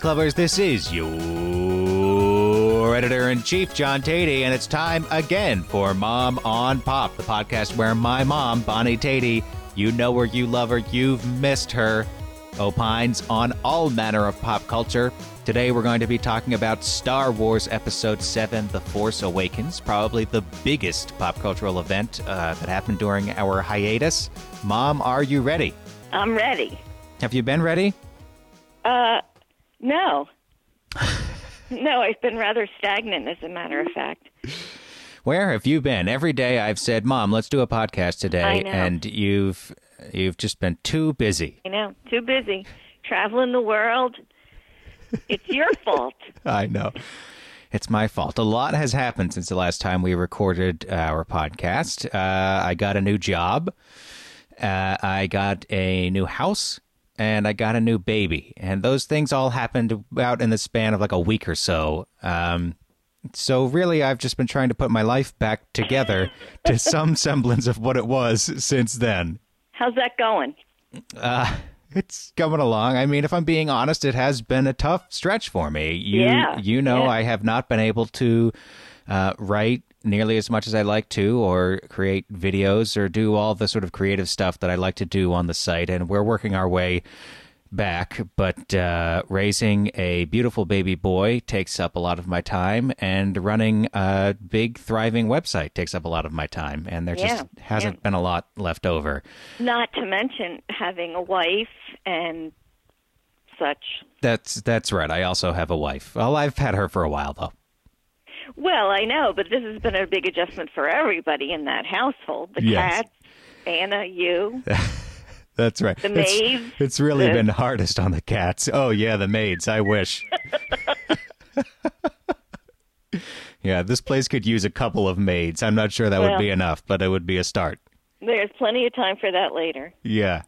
Geek lovers, this is your editor in chief, John Teti, and it's time again for Mom on Pop, the podcast where my mom, Bonnie Teti, you know her, you love her, you've missed her, opines on all manner of pop culture. Today we're going to be talking about Star Wars Episode 7 The Force Awakens, probably the biggest pop cultural event uh, that happened during our hiatus. Mom, are you ready? I'm ready. Have you been ready? Uh, no. no, I've been rather stagnant, as a matter of fact. Where have you been? Every day I've said, "Mom, let's do a podcast today," and you've you've just been too busy. You know, too busy traveling the world. It's your fault. I know. It's my fault. A lot has happened since the last time we recorded our podcast. Uh, I got a new job. Uh, I got a new house. And I got a new baby. And those things all happened about in the span of like a week or so. Um, so really, I've just been trying to put my life back together to some semblance of what it was since then. How's that going? Uh, it's coming along. I mean, if I'm being honest, it has been a tough stretch for me. You, Yeah, you know, yeah. I have not been able to uh, write nearly as much as I'd like to, or create videos, or do all the sort of creative stuff that I like to do on the site. And we're working our way back, but uh, raising a beautiful baby boy takes up a lot of my time, and running a big, thriving website takes up a lot of my time. And there Yeah, just hasn't yeah. been a lot left over. Not to mention having a wife and such. That's that's right. I also have a wife. Well, I've had her for a while though. Well, I know, but this has been a big adjustment for everybody in that household. The Yes. cats, Anna, you. That's right. The maids. It's, really The- been hardest on the cats. Oh yeah, the maids. I wish. yeah, this place could use a couple of maids. I'm not sure that would be enough, but it would be a start. There's plenty of time for that later. Yeah.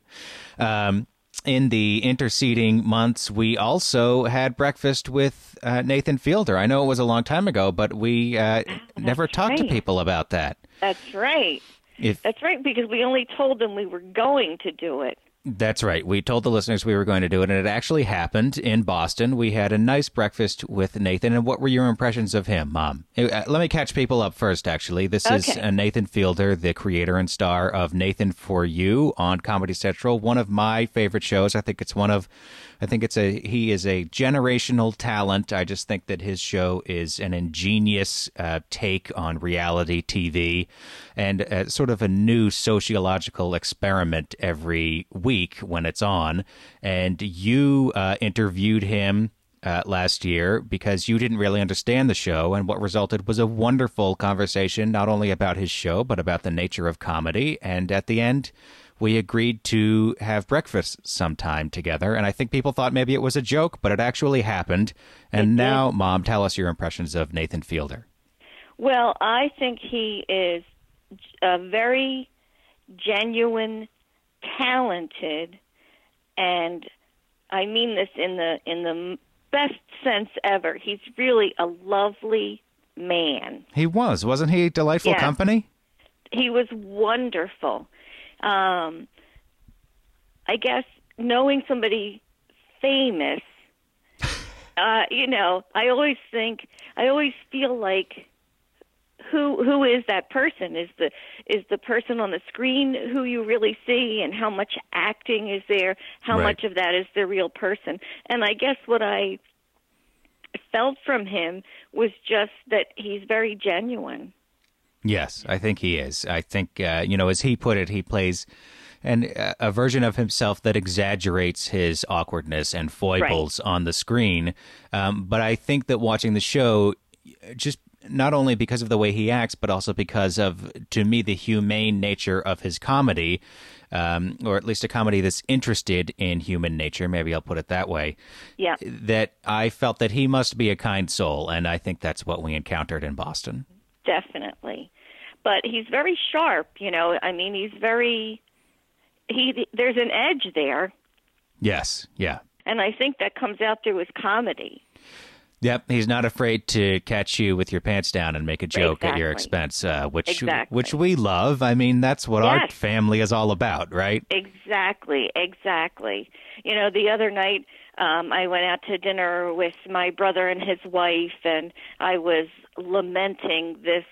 Um, in the interceding months, we also had breakfast with uh, Nathan Fielder. I know it was a long time ago, but we uh, never talked to people about that. That's right. If That's right, because we only told them we were going to do it. That's right. We told the listeners we were going to do it, and it actually happened in Boston. We had a nice breakfast with Nathan. And what were your impressions of him, Mom? Uh, let me catch people up first, actually. This is Okay. uh, Nathan Fielder, the creator and star of Nathan for You on Comedy Central, one of my favorite shows. I think it's one of. I think it's a he is a generational talent. I just think that his show is an ingenious uh, take on reality TV and uh, sort of a new sociological experiment every week when it's on. And you uh, interviewed him. Uh, last year, because you didn't really understand the show, and what resulted was a wonderful conversation, not only about his show, but about the nature of comedy. And at the end, we agreed to have breakfast sometime together. And I think people thought maybe it was a joke, but it actually happened. And now, Mom, tell us your impressions of Nathan Fielder. Well, I think he is a very genuine, talented, and I mean this in the in the best sense ever. He's really a lovely man. He was, wasn't he? Delightful Yeah. company? He was wonderful. Um, I guess knowing somebody famous, uh, you know, I always think, I always feel like who who is that person? Is the is the person on the screen who you really see, and how much acting is there? How Right. much of that is the real person? And I guess what I felt from him was just that he's very genuine. Yes, I think he is. I think, uh, you know, as he put it, he plays an, uh, a version of himself that exaggerates his awkwardness and foibles on the screen. Um, but I think that watching the show, just not only because of the way he acts, but also because of, to me, the humane nature of his comedy, um, or at least a comedy that's interested in human nature. Maybe I'll put it that way. Yeah. That I felt that he must be a kind soul, and I think that's what we encountered in Boston. Definitely but he's very sharp you know i mean he's very he there's an edge there Yes, yeah. and i think that comes out through his comedy Yep, he's not afraid to catch you with your pants down and make a joke at your expense, uh, which Exactly. which we love. I mean, that's what our family is all about, right? exactly exactly you know the other night um, I went out to dinner with my brother and his wife, and I was lamenting this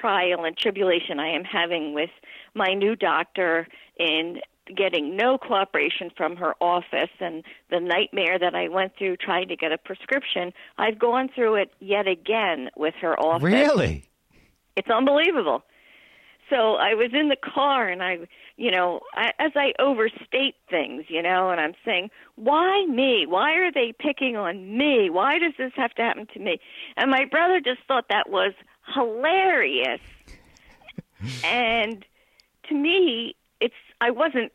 trial and tribulation I am having with my new doctor in getting no cooperation from her office and the nightmare that I went through trying to get a prescription. I've gone through it yet again with her office. Really? It's unbelievable. So I was in the car and I, you know, I, as I overstate things, you know, and I'm saying, why me? Why are they picking on me? Why does this have to happen to me? And my brother just thought that was hilarious. and to me, it's I wasn't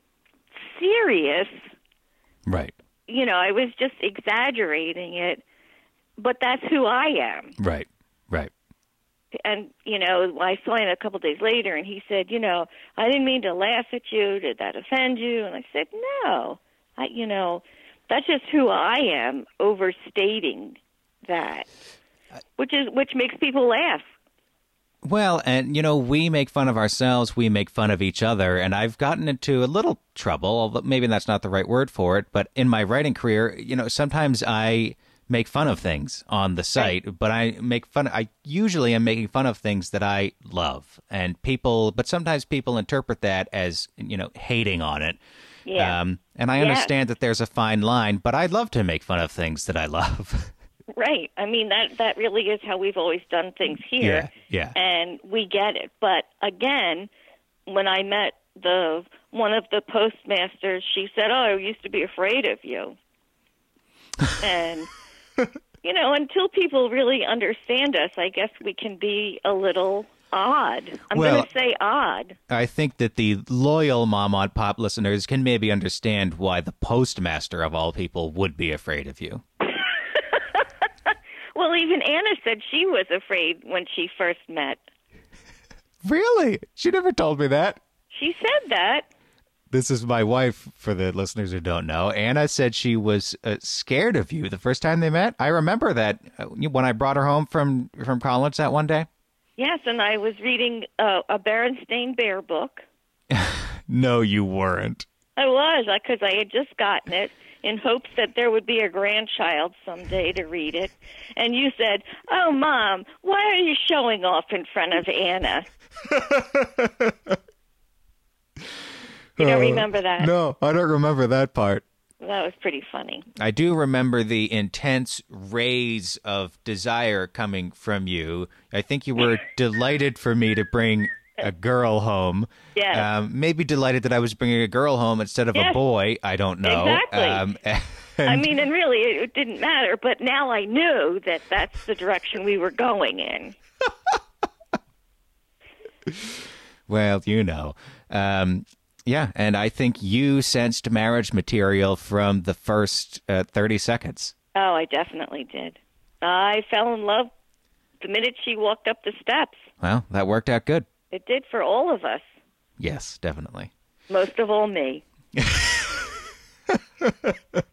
serious. Right. You know, I was just exaggerating it, but that's who I am. Right. And you know, I saw him a couple days later, and he said, "You know, I didn't mean to laugh at you. Did that offend you?" And I said, "No, I, you know, that's just who I am, overstating that, which is which makes people laugh." Well, and you know, we make fun of ourselves, we make fun of each other, and I've gotten into a little trouble, although maybe that's not the right word for it, but in my writing career, you know, sometimes I make fun of things on the site, right. but I make fun I usually am making fun of things that I love. And people but sometimes people interpret that as, you know, hating on it. Yeah. Um, and I understand that there's a fine line, but I'd love to make fun of things that I love. Right. I mean that that really is how we've always done things here. Yeah. yeah. And we get it. But again, when I met the one of the postmasters, she said, "Oh, I used to be afraid of you." and you know, until people really understand us, I guess we can be a little odd. I'm well, going to say odd. I think that the loyal Mom on Pop listeners can maybe understand why the postmaster of all people would be afraid of you. Well, even Anna said she was afraid when she first met. Really? She never told me that. She said that. This is my wife, for the listeners who don't know. Anna said she was uh, scared of you the first time they met. I remember that uh, when I brought her home from from college that one day. Yes, and I was reading uh, a Berenstain Bear book. no, you weren't. I was because I had just gotten it, in hopes that there would be a grandchild someday to read it. And you said, Oh, Mom, why are you showing off in front of Anna? you don't uh, remember that? No, I don't remember that part. That was pretty funny. I do remember the intense rays of desire coming from you. I think you were delighted for me to bring a girl home. Yeah. Um, maybe delighted that I was bringing a girl home instead of yes. a boy. I don't know. Exactly. Um, and... I mean, and really, it didn't matter. But now I knew that that's the direction we were going in. well, you know. Um, yeah, and I think you sensed marriage material from the first uh, 30 seconds. Oh, I definitely did. I fell in love the minute she walked up the steps. Well, that worked out good. It did for all of us. Yes, definitely. Most of all, me.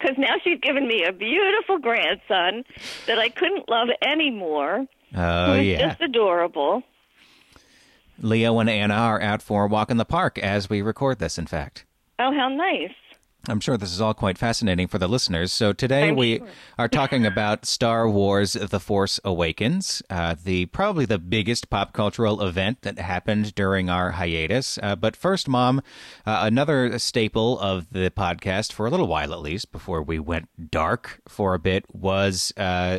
Because now she's given me a beautiful grandson that I couldn't love anymore. Oh, yeah. Just adorable. Leo and Anna are out for a walk in the park as we record this, in fact. Oh, how nice. I'm sure this is all quite fascinating for the listeners. So today I'm we sure. are talking about Star Wars: The Force Awakens, uh, the probably the biggest pop cultural event that happened during our hiatus. Uh, but first, Mom, uh, another staple of the podcast for a little while at least, before we went dark for a bit, was uh,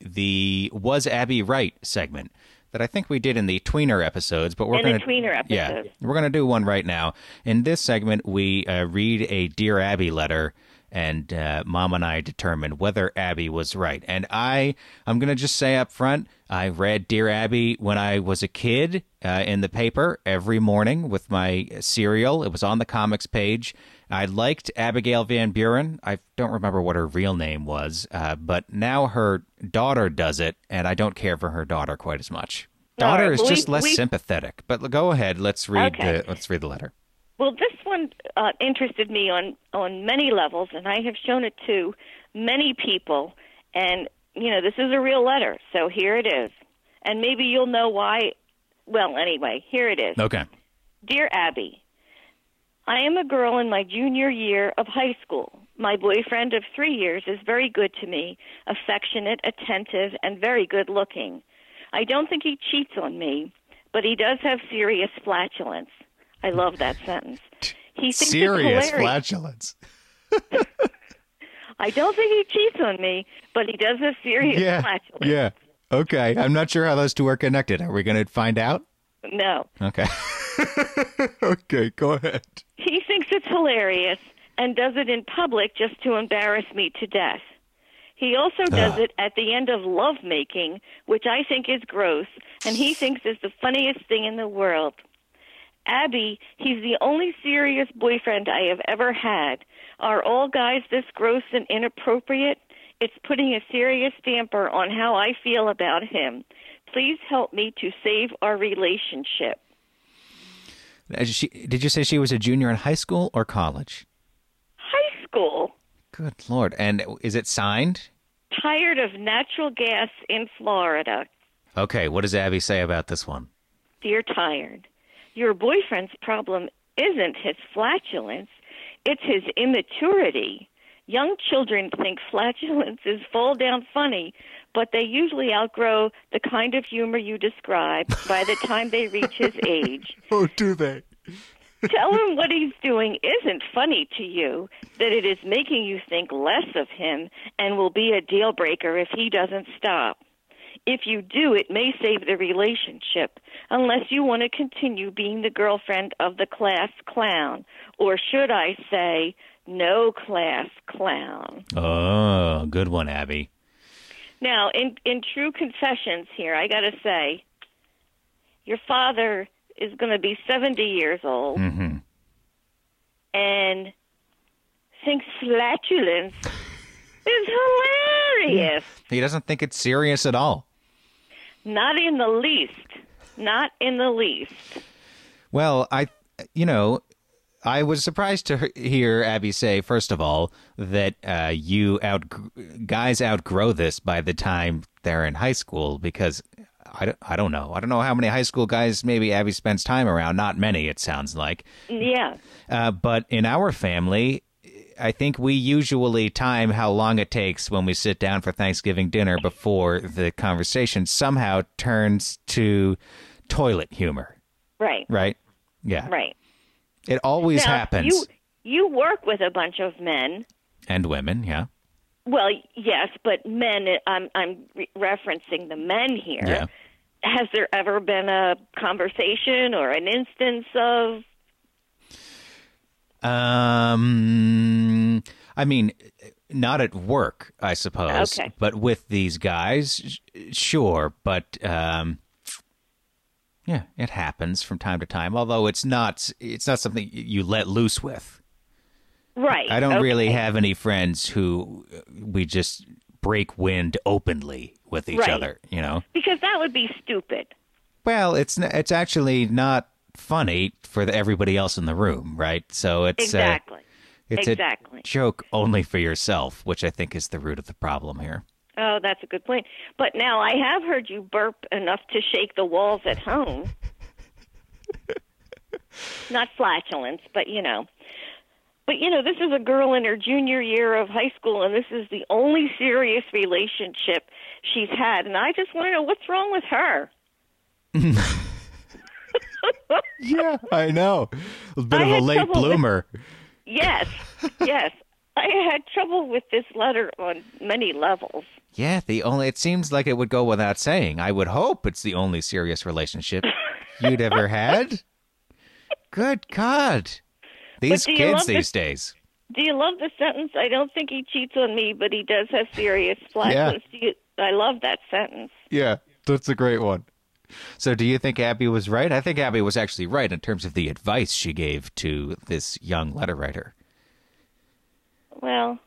the "Was Abby Right" segment that I think we did in the tweener episodes, but we're going to tweener episodes. Yeah, we're going to do one right now. In this segment, we uh, read a Dear Abby letter, and uh, Mom and I determine whether Abby was right. And I, I'm going to just say up front, I read Dear Abby when I was a kid uh, in the paper every morning with my cereal. It was on the comics page. I liked Abigail Van Buren. I don't remember what her real name was, uh, but now her daughter does it, and I don't care for her daughter quite as much. Daughter right, is just we, less we, sympathetic. But go ahead. Let's read okay. the let's read the letter. Well, this one uh, interested me on on many levels, and I have shown it to many people. And you know, this is a real letter, so here it is. And maybe you'll know why. Well, anyway, here it is. Okay. Dear Abby, I am a girl in my junior year of high school. My boyfriend of three years is very good to me, affectionate, attentive, and very good looking. I don't think he cheats on me, but he does have serious flatulence. I love that sentence. He thinks Serious flatulence. I don't think he cheats on me, but he does have serious Yeah. flatulence. Yeah. Okay. I'm not sure how those two are connected. Are we going to find out? No. Okay. okay. Go ahead. He thinks it's hilarious and does it in public just to embarrass me to death. He also ah. does Ugh. it at the end of lovemaking, which I think is gross, and he thinks is the funniest thing in the world. Abby, he's the only serious boyfriend I have ever had. Are all guys this gross and inappropriate? It's putting a serious damper on how I feel about him. Please help me to save our relationship. Uh, She, did you say she was a junior in high school or college? High school. Good Lord. And is it signed? tired of natural gas in Florida. Okay. What does Abby say about this one? Dear tired. Your boyfriend's problem isn't his flatulence, it's his immaturity. Young children think flatulence is fall down funny, but they usually outgrow the kind of humor you describe by the time they reach his age. Oh, do they? Tell him what he's doing isn't funny to you, that it is making you think less of him and will be a deal breaker if he doesn't stop. If you do, it may save the relationship, unless you want to continue being the girlfriend of the class clown. Or should I say, no class clown. Oh, good one, Abby. Now, in, in true confessions here, I got to say, your father is going to be 70 years old hmm and thinks flatulence is hilarious. He doesn't think it's serious at all. Not in the least. Not in the least. Well, I, you know, I was surprised to hear Abby say, first of all, that uh, you out guys outgrow this by the time they're in high school because I don't, I don't know. I don't know how many high school guys maybe Abby spends time around. Not many, it sounds like. Yeah. Uh, but in our family, I think we usually time how long it takes when we sit down for Thanksgiving dinner before the conversation somehow turns to toilet humor, Right. right? Yeah. Right. It always now, happens. You you work with a bunch of men. And women, yeah. Well, yes, but men. I'm I'm re- referencing the men here. Yeah. Has there ever been a conversation or an instance of Um, I mean, not at work, I suppose, Okay. but with these guys, sure. But um, yeah, it happens from time to time. Although it's not, it's not something you let loose with. right? I don't really have any friends who uh, we just break wind openly with each Right. other. You know. because that would be stupid. Well, it's it's actually not funny for the, everybody else in the room, right? So it's Exactly. It's Exactly. a joke only for yourself, which I think is the root of the problem here. Oh, that's a good point. But now I have heard you burp enough to shake the walls at home. Not flatulence, but you know. But you know, this is a girl in her junior year of high school, and this is the only serious relationship she's had. And I just want to know what's wrong with her. Yeah, I know. A bit I of a late trouble with- bloomer. Yes, yes. I had trouble with this letter on many levels. Yeah, the only it seems like it would go without saying. I would hope it's the only serious relationship you'd ever had. Good God. These kids love the- these days. Do you love the sentence? I don't think he cheats on me, but he does have serious flatulence. Do you, I love that sentence. Yeah, that's a great one. So, do you think Abby was right? I think Abby was actually right in terms of the advice she gave to this young letter writer. Well,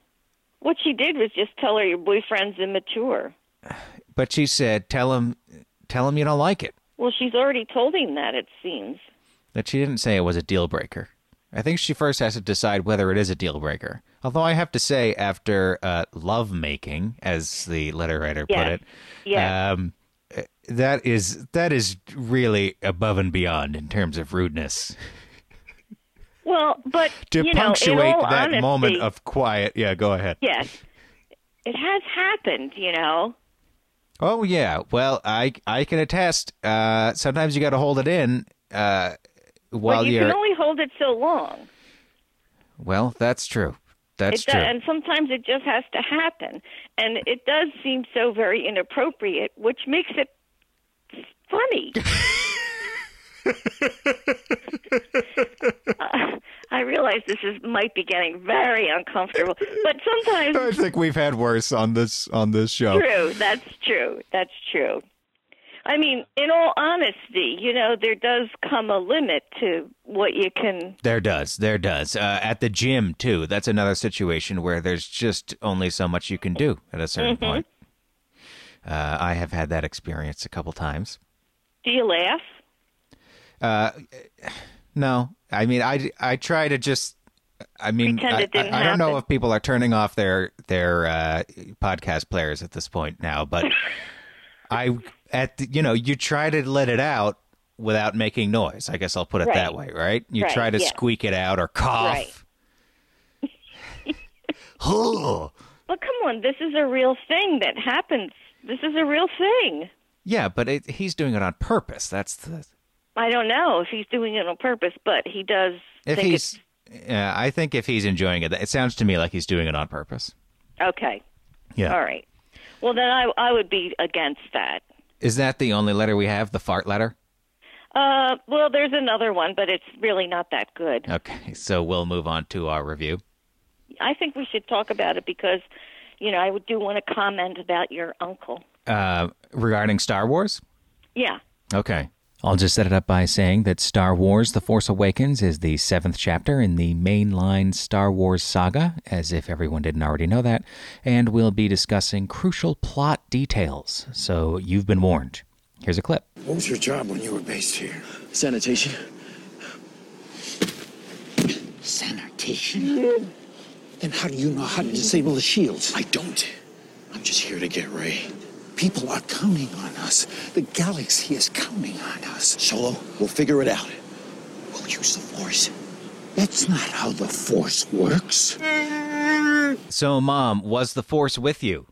what she did was just tell her your boyfriend's immature. But she said, "Tell him, tell him you don't like it." Well, she's already told him that, it seems. That she didn't say it was a deal breaker. I think she first has to decide whether it is a deal breaker. Although I have to say, after uh, love making, as the letter writer put Yes. it, Yes. um, that is that is really above and beyond in terms of rudeness. Well, but to you know, punctuate that honesty, moment of quiet. Yeah, go ahead. yes, it has happened. You know. Oh yeah. Well, I I can attest. Uh, sometimes you got to hold it in uh, while but you you're. can only hold it so long. Well, that's true. That's it does, true. and sometimes it just has to happen, and it does seem so very inappropriate, which makes it funny. Uh, I realize this is might be getting very uncomfortable, but sometimes I think we've had worse on this on this show. true. That's true. That's true. I mean, in all honesty, you know, there does come a limit to what you can. There does. There does. Uh, at the gym too. That's another situation where there's just only so much you can do at a certain Mm-hmm. point. Uh, I have had that experience a couple times. Do you laugh? No, I mean, I, I try to just. I mean, I, I, I don't know if people are turning off their their uh, podcast players at this point now, but I at the, you know you try to let it out without making noise. I guess I'll put it that way, right? You Right, try to yeah. squeak it out or cough. Huh. Well, come on. This is a real thing that happens. This is a real thing. yeah, but it, he's doing it on purpose. That's the I don't know if he's doing it on purpose, but he does if think he's. Yeah, I think if he's enjoying it, it sounds to me like he's doing it on purpose. okay. Yeah. All right. Well, then I I would be against that. Is that the only letter we have? The fart letter? Uh, well, there's another one, but it's really not that good. Okay, so we'll move on to our review. I think we should talk about it because, you know, I would do want to comment about your uncle. Uh, regarding Star Wars? Yeah. Okay. I'll just set it up by saying that Star Wars The Force Awakens is the seventh chapter in the mainline Star Wars saga, as if everyone didn't already know that, and we'll be discussing crucial plot details, so you've been warned. Here's a clip. What was your job when you were based here? Sanitation. Sanitation? Then how do you know how to disable the shields? I don't. I'm just here to get Rey. People are counting on us. The galaxy is counting on us. Solo, we'll figure it out. We'll use the Force. That's not how the Force works. So, Mom, was The Force with you?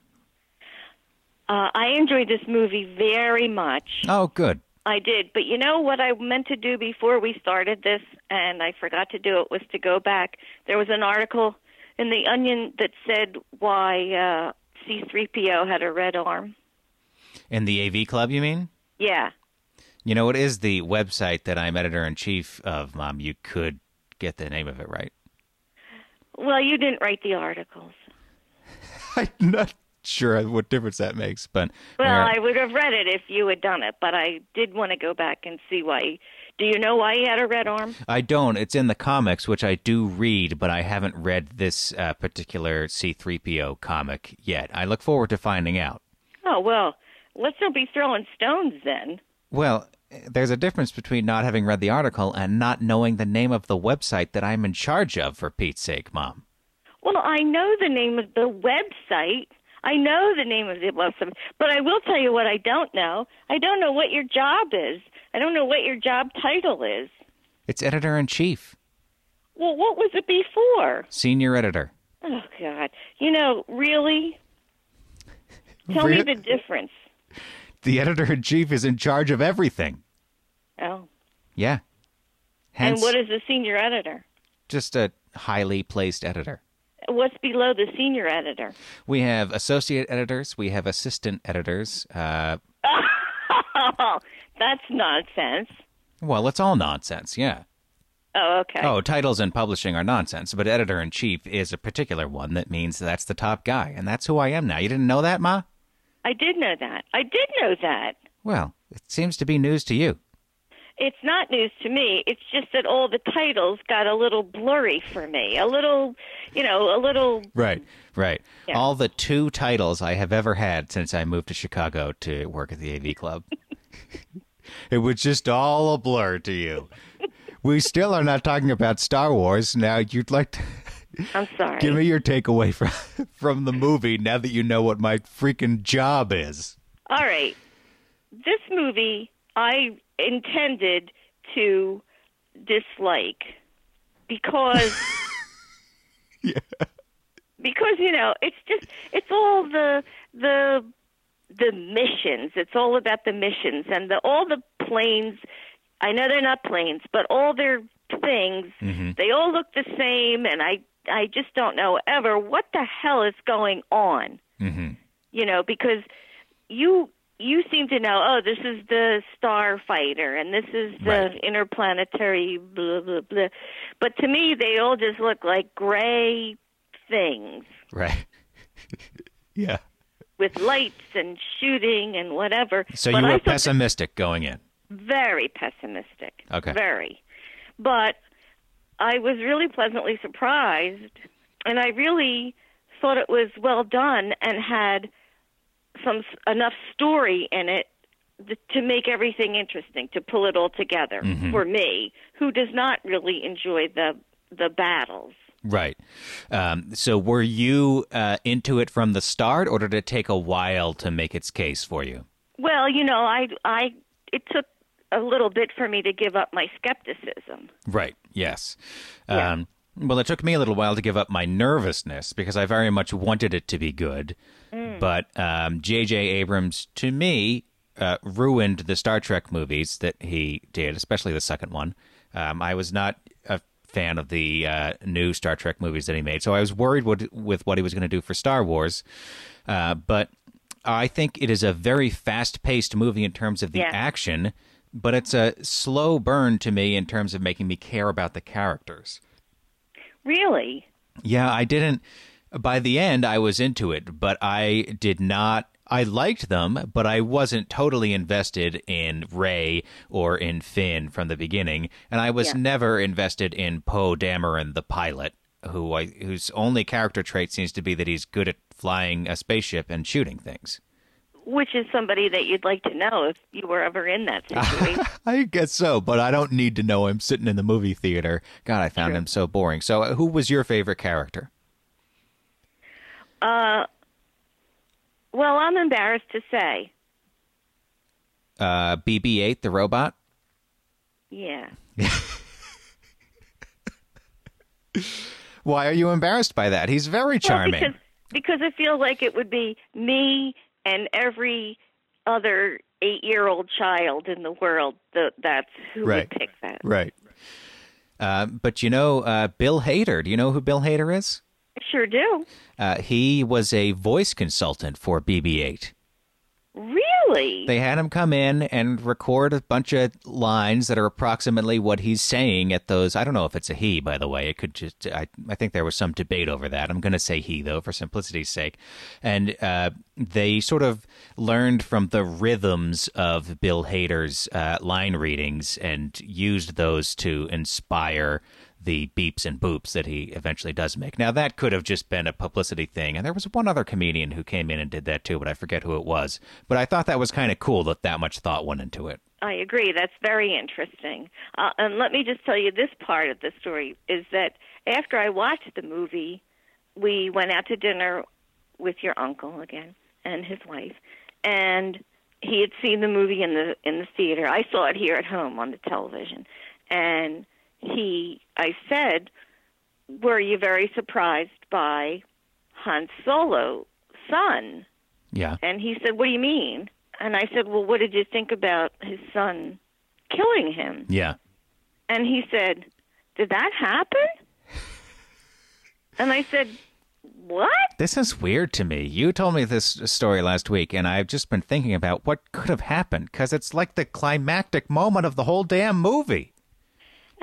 Uh, I enjoyed this movie very much. Oh, good. I did, but you know what I meant to do before we started this, and I forgot to do it, was to go back. There was an article in the Onion that said why uh, C-3PO had a red arm. In the AV Club, you mean? Yeah. You know, it is the website that I'm editor in chief of, Mom. You could get the name of it right. Well, you didn't write the articles. I'm not sure what difference that makes, but Well, I would have read it if you had done it, but I did want to go back and see why. Do you know why he had a red arm? I don't. It's in the comics, which I do read, but I haven't read this uh, particular C3PO comic yet. I look forward to finding out. Oh, well, let's not be throwing stones then. Well, there's a difference between not having read the article and not knowing the name of the website that I'm in charge of, for Pete's sake, Mom. Well, I know the name of the website. I know the name of the website, but I will tell you what I don't know. I don't know what your job is. I don't know what your job title is. It's editor in chief, Well, what was it before? senior editor. Oh God! You know, really? Tell Really? me the difference. The editor in chief is in charge of everything. Oh, Yeah. Hence, and what is the senior editor? just a highly placed editor. What's below the senior editor? We have associate editors, we have assistant editors. Uh, Oh, that's nonsense. well, it's all nonsense, yeah. Oh, okay. Oh, titles and publishing are nonsense, but editor in chief is a particular one that means that's the top guy, and that's who I am now. You didn't know that, Ma? I did know that. I did know that. Well, it seems to be news to you. It's not news to me. It's just that all the titles got a little blurry for me. A little, you know, a little. Right, right. Yeah. All the two titles I have ever had since I moved to Chicago to work at the AV Club. it was just all a blur to you. We still are not talking about Star Wars. Now, you'd like to I'm sorry. give me your takeaway from, from the movie now that you know what my freaking job is. All right. This movie I intended to dislike because yeah. because you know it's just it's all the the the missions. It's all about the missions and the all the planes. I know they're not planes, but all their things mm-hmm. they all look the same, and I I just don't know ever what the hell is going on. hmm You know, because you you seem to know. Oh, this is the starfighter, and this is the Right. interplanetary blah blah blah. But to me, they all just look like gray things Right. yeah. with lights and shooting and whatever. So But you were pessimistic going in. very pessimistic. Okay. Very. But I was really pleasantly surprised, and I really thought it was well done and had some enough story in it to make everything interesting, to pull it all together Mm-hmm. for me, who does not really enjoy the the battles. Right. Um, so were you uh, into it from the start, or did it take a while to make its case for you? Well, you know, I I it took a little bit for me to give up my skepticism. Right. Yes. Yeah. Um, well, it took me a little while to give up my nervousness because I very much wanted it to be good. But um, J.J. Abrams, to me, uh, ruined the Star Trek movies that he did, especially the second one. Um, I was not a fan of the uh, new Star Trek movies that he made, so I was worried what, with what he was going to do for Star Wars. Uh, but I think it is a very fast-paced movie in terms of the Yeah. action, but it's a slow burn to me in terms of making me care about the characters. Really? Yeah, I didn't. By the end, I was into it, but I did not. I liked them, but I wasn't totally invested in Rey or in Finn from the beginning, and I was Yeah. never invested in Poe Dameron, the pilot, who I, whose only character trait seems to be that he's good at flying a spaceship and shooting things. Which is somebody that you'd like to know if you were ever in that situation. I guess so, but I don't need to know him sitting in the movie theater. God, I found True. him so boring. So, uh, who was your favorite character? uh, well, I'm embarrassed to say. Uh, BB-8, the robot. Yeah. Why are you embarrassed by that? He's very Well, charming. because because I feel like it would be me and every other eight-year-old child in the world that that's who Right. would pick that. Right. Uh, but you know, uh, Bill Hader. Do you know who Bill Hader is? I sure do. Uh, he was a voice consultant for BB-8. Really? They had him come in and record a bunch of lines that are approximately what he's saying at those. I don't know if it's a he, by the way. It could just. I, I think there was some debate over that. I'm going to say he though, for simplicity's sake. And uh, they sort of learned from the rhythms of Bill Hader's uh, line readings and used those to inspire the beeps and boops that he eventually does make. Now that could have just been a publicity thing, and there was one other comedian who came in and did that too, but I forget who it was. But I thought that was kind of cool that that much thought went into it. I agree. That's very interesting. Uh, and let me just tell you this part of the story is that after I watched the movie, we went out to dinner with your uncle again and his wife, and he had seen the movie in the in the theater. I saw it here at home on the television, and he, I said, "Were you very surprised by Han Solo's son?" Yeah. And he said, What do you mean? And I said, Well, what did you think about his son killing him? Yeah. And he said, Did that happen? And I said, What? This is weird to me. You told me this story last week, and I've just been thinking about what could have happened because it's like the climactic moment of the whole damn movie.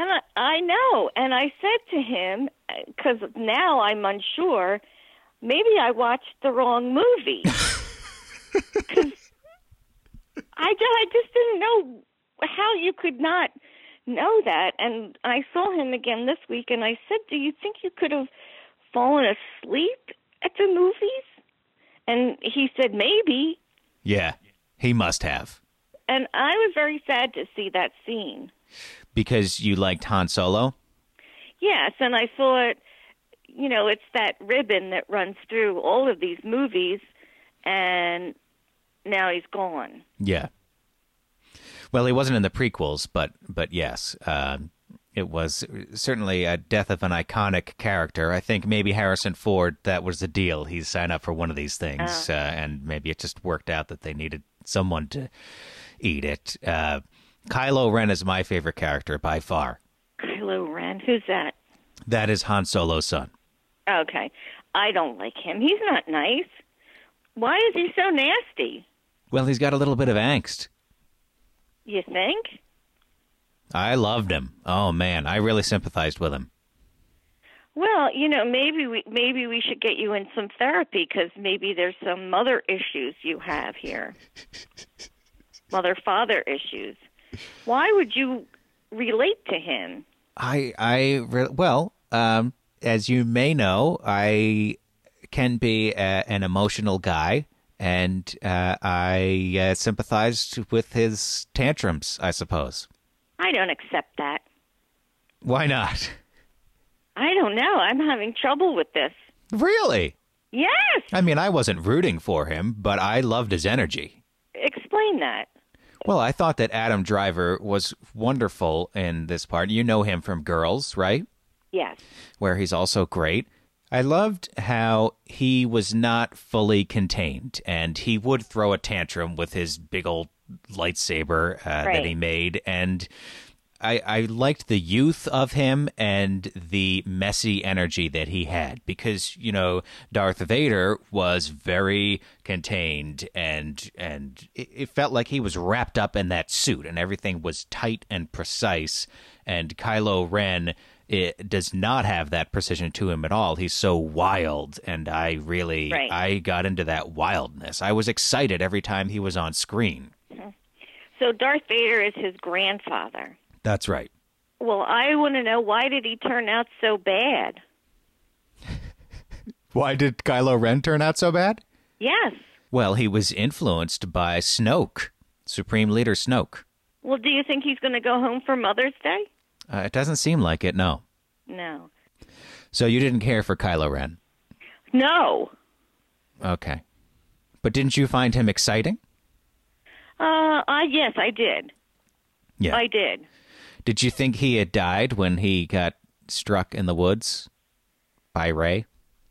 And I, I know. And I said to him, because now I'm unsure, maybe I watched the wrong movie. 'Cause I, ju- I just didn't know how you could not know that. And I saw him again this week, and I said, Do you think you could have fallen asleep at the movies? And he said, Maybe. Yeah, he must have. And I was very sad to see that scene. Because you liked Han Solo? Yes, and I thought, you know, it's that ribbon that runs through all of these movies, and now he's gone. Yeah. Well, he wasn't in the prequels, but but yes. Um it was certainly a death of an iconic character. I think maybe Harrison Ford, that was the deal. He signed up for one of these things, uh, and maybe it just worked out that they needed someone to eat it. Uh, Kylo Ren is my favorite character by far. Kylo Ren, who's that? That is Han Solo's son. Okay, I don't like him. He's not nice. Why is he so nasty? Well, he's got a little bit of angst. You think? I loved him. Oh man, I really sympathized with him. Well, you know, maybe we maybe we should get you in some therapy because maybe there's some mother issues you have here, mother father issues. Why would you relate to him? I I re- well, um, as you may know, I can be a, an emotional guy, and uh, I uh, sympathized with his tantrums. I suppose. I don't accept that. Why not? I don't know. I'm having trouble with this. Really? Yes. I mean, I wasn't rooting for him, but I loved his energy. Explain that. Well, I thought that Adam Driver was wonderful in this part. You know him from Girls, right? Yes. Where he's also great. I loved how he was not fully contained and he would throw a tantrum with his big old lightsaber uh, Right. that he made. And I, I liked the youth of him and the messy energy that he had because, you know, Darth Vader was very contained and and it, it felt like he was wrapped up in that suit and everything was tight and precise. And Kylo Ren it does not have that precision to him at all. He's so wild, and I really Right. I got into that wildness. I was excited every time he was on screen. So Darth Vader is his grandfather. That's right. Well, I want to know why did he turn out so bad? Why did Kylo Ren turn out so bad? Yes. Well, he was influenced by Snoke, Supreme Leader Snoke. Well, do you think he's going to go home for Mother's Day? Uh, it doesn't seem like it, no. No. So you didn't care for Kylo Ren. No. Okay. But didn't you find him exciting? Uh, I yes, I did. Yeah. I did. Did you think he had died when he got struck in the woods by Rey?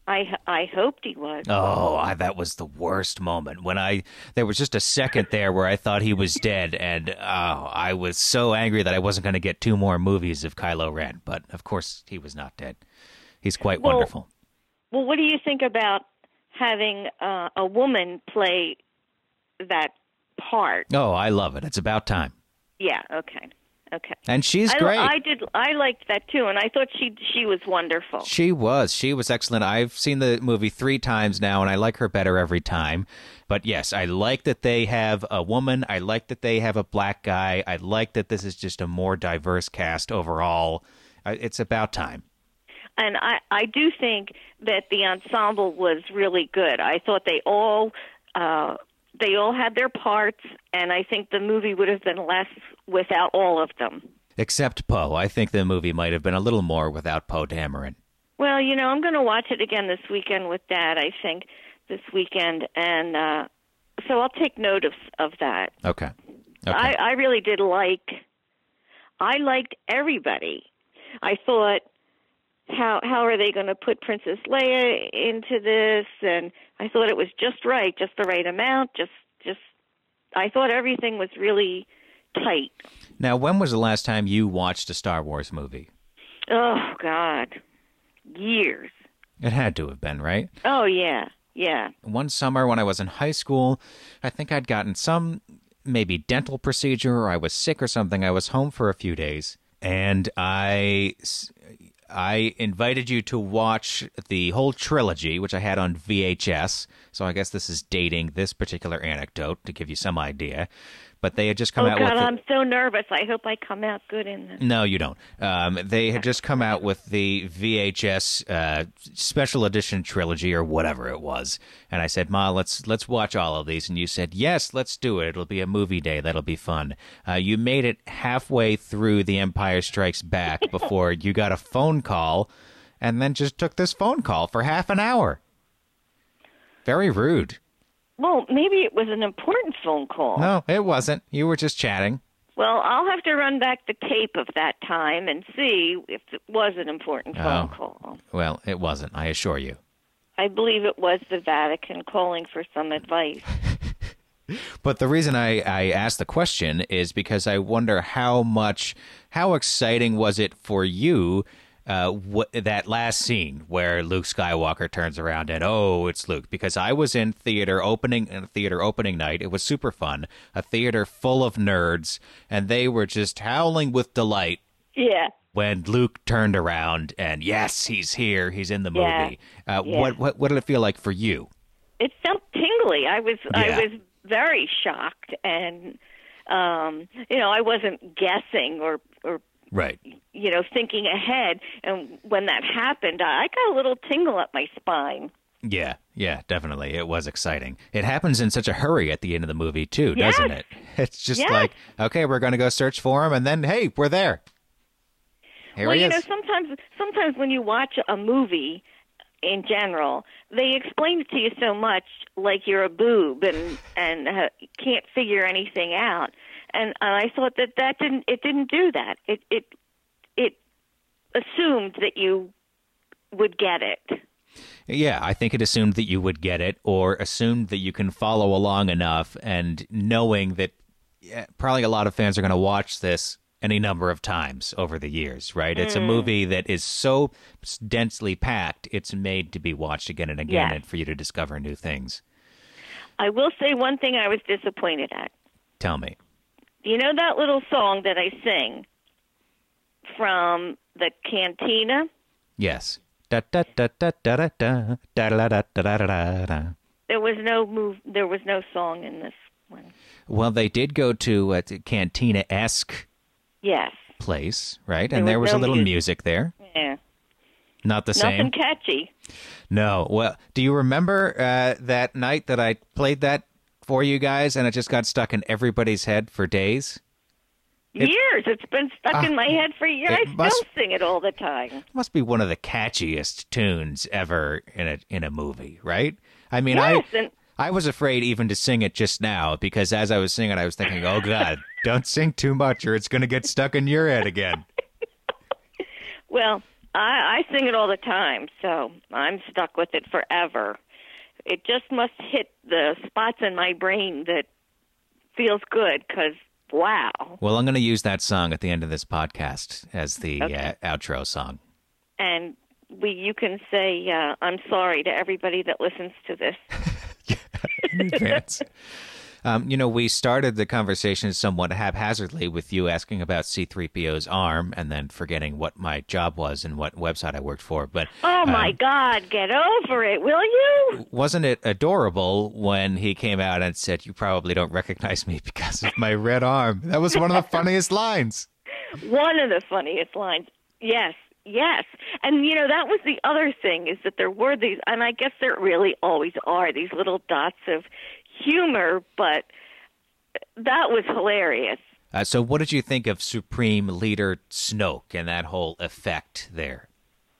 I I hoped he was. Oh, I, that was the worst moment when I there was just a second there where I thought he was dead, and oh, I was so angry that I wasn't going to get two more movies of Kylo Ren. But of course, he was not dead. He's quite Well- wonderful. Well, what do you think about having uh, a woman play that part? Oh, I love it. It's about time, Yeah. Okay. Okay. and she's I, great. I did. I liked that too, and I thought she she was wonderful. She was. She was excellent. I've seen the movie three times now, and I like her better every time. But yes, I like that they have a woman. I like that they have a black guy. I like that this is just a more diverse cast overall. It's about time. and I I do think that the ensemble was really good. I thought they all uh they all had their parts and I think the movie would have been less without all of them. Except Poe. I think the movie might have been a little more without Poe Dameron. Well, you know, I'm going to watch it again this weekend with Dad. I think this weekend, and uh so I'll take note of of that. Okay. Okay. I I really did like. I liked everybody. I thought, how how are they going to put Princess Leia into this? And I thought it was just right, just the right amount. Just just, I thought everything was really tight. now, when was the last time you watched a Star Wars movie? Oh God, years. It had to have been, right? Oh yeah, yeah. one summer when I was in high school, I think I'd gotten some maybe dental procedure or I was sick or something. I was home for a few days and I I invited you to watch the whole trilogy which I had on VHS. So I guess this is dating this particular anecdote to give you some idea. But they had just come oh out God, with the- I'm so nervous. I hope I come out good in this. no, you don't. Um, they had just come out with the VHS uh, special edition trilogy or whatever it was, and I said, "Ma, let's let's watch all of these." And you said, "Yes, let's do it. It'll be a movie day. That'll be fun." Uh, you made it halfway through The Empire Strikes Back before you got a phone call, and then just took this phone call for half an hour. Very rude. Well, maybe it was an important phone call. No, it wasn't. You were just chatting. Well, I'll have to run back the tape of that time and see if it was an important phone Oh. call. Well, it wasn't, I assure you. I believe it was the Vatican calling for some advice. But the reason I, I asked the question is because I wonder how much, how exciting was it for you, uh, what, that last scene where Luke Skywalker turns around and oh, it's Luke. Because I was in theater opening, uh, theater opening night. It was super fun. A theater full of nerds, and they were just howling with delight Yeah. when Luke turned around and yes, he's here. He's in the Yeah. movie. Uh, Yeah. What what what did it feel like for you? It felt tingly. I was Yeah. I was very shocked and um you know, I wasn't guessing or or Right. you know, thinking ahead and when that happened, I got a little tingle up my spine. Yeah, yeah, definitely. It was exciting. It happens in such a hurry at the end of the movie too, doesn't it? It's just Yes. like, okay, we're going to go search for him, and then hey, we're there. Here well, he you is. know, sometimes sometimes when you watch a movie in general, they explain it to you so much like you're a boob and and uh, can't figure anything out. And I thought that that didn't it didn't do that. It it it assumed that you would get it. Yeah, I think it assumed that you would get it, or assumed that you can follow along enough, and knowing that yeah, probably a lot of fans are going to watch this any number of times over the years, right? It's Hmm. a movie that is so densely packed, it's made to be watched again and again, Yes. and for you to discover new things. I will say one thing I was disappointed at. Tell me. Do you know that little song that I sing from the cantina? Yes. Da da da da da da da da da da da da da. There was no move there was no song in this one. Well, they did go to a cantina esque Yes. place, right? There and there was a little music music. there. Yeah. Not the Nothing same. Nothing catchy. No. Well, do you remember uh, that night that I played that for you guys, and it just got stuck in everybody's head for days? It- years. It's been stuck Ah, in my head for years. I must- still sing it all the time. It must be one of the catchiest tunes ever in a in a movie, right? I mean, Yes, I and I was afraid even to sing it just now because as I was singing, I was thinking, "Oh God, don't sing too much, or it's going to get stuck in your head again." well, I, I sing it all the time, so I'm stuck with it forever. It just must hit the spots in my brain that feels good because wow. Well, I'm going to use that song at the end of this podcast as the Okay. uh, outro song. And we, you can say uh, I'm sorry to everybody that listens to this. in advance. Um, you know, we started the conversation somewhat haphazardly with you asking about C3PO's arm and then forgetting what my job was and what website I worked for. But Oh my um, God, get over it, will you? wasn't it adorable when he came out and said, You probably don't recognize me because of my red arm? That was one of the funniest lines. One of the funniest lines. Yes, yes. And you know, that was the other thing is that there were these and I guess there really always are these little dots of humor, but that was hilarious. Uh, so, what did you think of Supreme Leader Snoke and that whole effect there?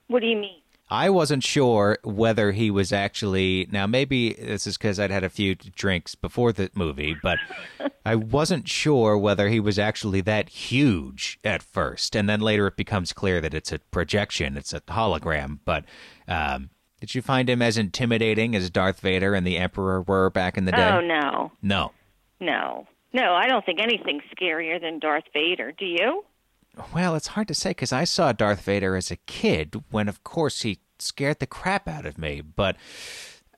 What do you mean? I wasn't sure whether he was actually now. Maybe this is because I'd had a few drinks before the movie, but I wasn't sure whether he was actually that huge at first, and then later it becomes clear that it's a projection, it's a hologram. But um, did you find him as intimidating as Darth Vader and the Emperor were back in the day? Oh no. No. No. No, I don't think anything's scarier than Darth Vader. Do you? Well, it's hard to say because I saw Darth Vader as a kid when, of course, he scared the crap out of me. But,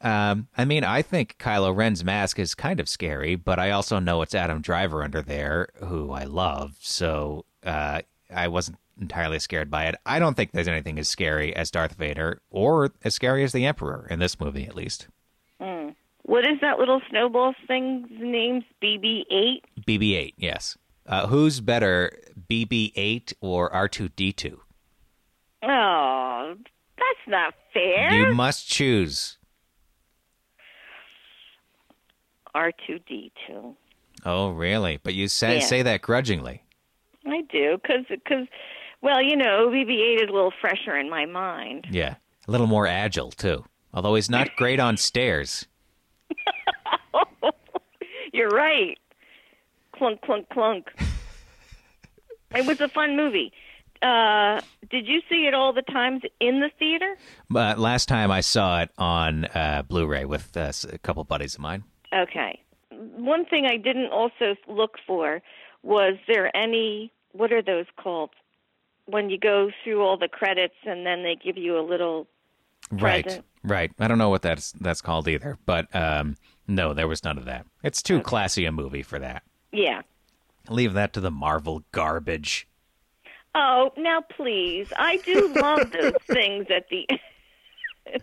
um, I mean, I think Kylo Ren's mask is kind of scary, but I also know it's Adam Driver under there, who I love. So uh, I wasn't entirely scared by it. I don't think there's anything as scary as Darth Vader or as scary as the Emperor in this movie, at least. What is that little snowball thing's name? BB eight? BB 8, yes. Uh, who's better, BB 8 or R2D2? Oh, that's not fair. You must choose. R two D two. Oh, really? But you say, Yeah. say that grudgingly. I do, because, cause, well, you know, BB-8 is a little fresher in my mind. Yeah. A little more agile, too. Although he's not great on stairs. You're right. Clunk, clunk, clunk. It was a fun movie. Uh, did you see it all the times in the theater? But last time I saw it on uh, Blu-ray with uh, a couple buddies of mine. Okay. One thing I didn't also look for was there any what are those called when you go through all the credits and then they give you a little Right, present. right. I don't know what that's that's called either, but um, no, there was none of that. It's too classy a movie for that. yeah. Leave that to the Marvel garbage. Oh, now please. I do love those things at the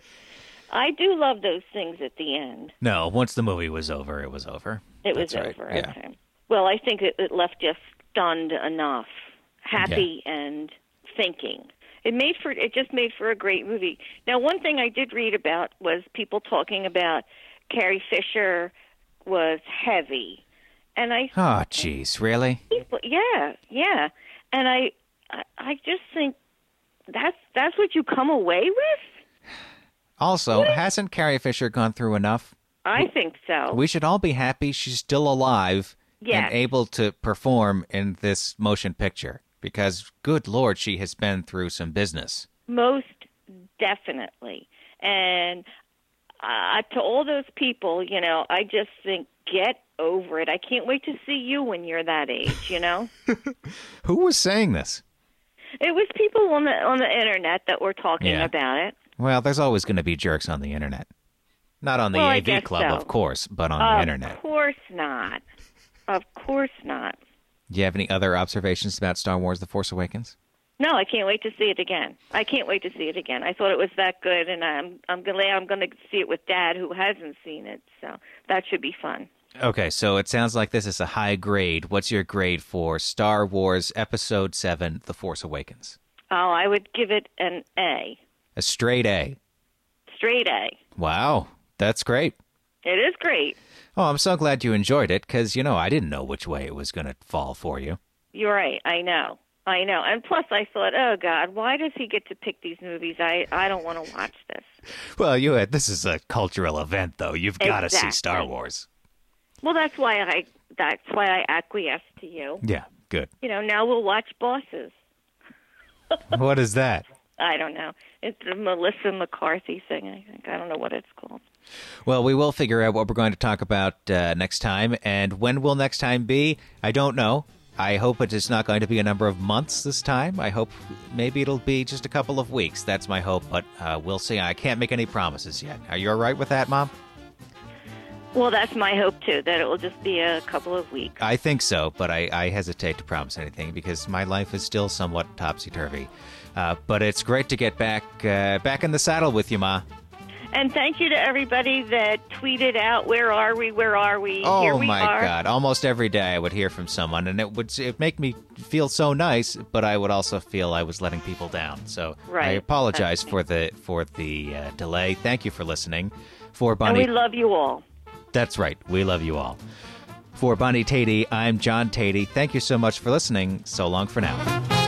I do love those things at the end. No, once the movie was over, it was over. It was That's right, over. yeah. Okay. Well, I think it, it left you stunned enough, happy and thinking. It made for it just made for a great movie. Now, one thing I did read about was people talking about Carrie Fisher was heavy, and I Oh, jeez, really? people, yeah, yeah, and I, I, I just think that's that's what you come away with. Also, hasn't Carrie Fisher gone through enough? I think so. We should all be happy she's still alive Yes. and able to perform in this motion picture because, good lord, she has been through some business. Most definitely. And uh, to all those people, you know, I just think get over it. I can't wait to see you when you're that age, you know? Who was saying this? it was people on the on the internet that were talking Yeah. about it. Well, there's always going to be jerks on the internet. Not on the Well, AV Club, so. of course, but on of the internet. Of course not. Of course not. Do you have any other observations about Star Wars The Force Awakens? No, I can't wait to see it again. I can't wait to see it again. I thought it was that good, and I'm I'm glad I'm going to see it with Dad, who hasn't seen it. So that should be fun. Okay, so it sounds like this is a high grade. What's your grade for Star Wars Episode 7 The Force Awakens? Oh, I would give it an A, A straight A. straight A. Wow, that's great. It is great. Oh, I'm so glad you enjoyed it because, you know, I didn't know which way it was going to fall for you. You're right. I know. I know. And plus, I thought, oh God, why does he get to pick these movies? I I don't want to watch this. Well, you had, this is a cultural event, though. You've got to see Star Wars. Well, that's why I that's why I acquiesced to you. Yeah, good. You know, now we'll watch Bosses. what is that? I don't know. It's the Melissa McCarthy thing. I think I don't know what it's called. Well, we will figure out what we're going to talk about uh, next time. And when will next time be? I don't know. I hope it is not going to be a number of months this time. I hope maybe it'll be just a couple of weeks. That's my hope, but uh, we'll see. I can't make any promises yet. Are you all right with that, Mom? Well, that's my hope too. That it will just be a couple of weeks. I think so, but I, I hesitate to promise anything because my life is still somewhat topsy turvy. Uh, but it's great to get back uh, back in the saddle with you, Ma. And thank you to everybody that tweeted out, "Where are we? Where are we? Oh Here we my are." God! Almost every day I would hear from someone, and it would it make me feel so nice, but I would also feel I was letting people down. So I Right. apologize for the for the uh, delay. Thank you for listening. For Bonnie, And we love you all. that's right. We love you all. For Bonnie Teti, I'm John Teti. Thank you so much for listening. So long for now.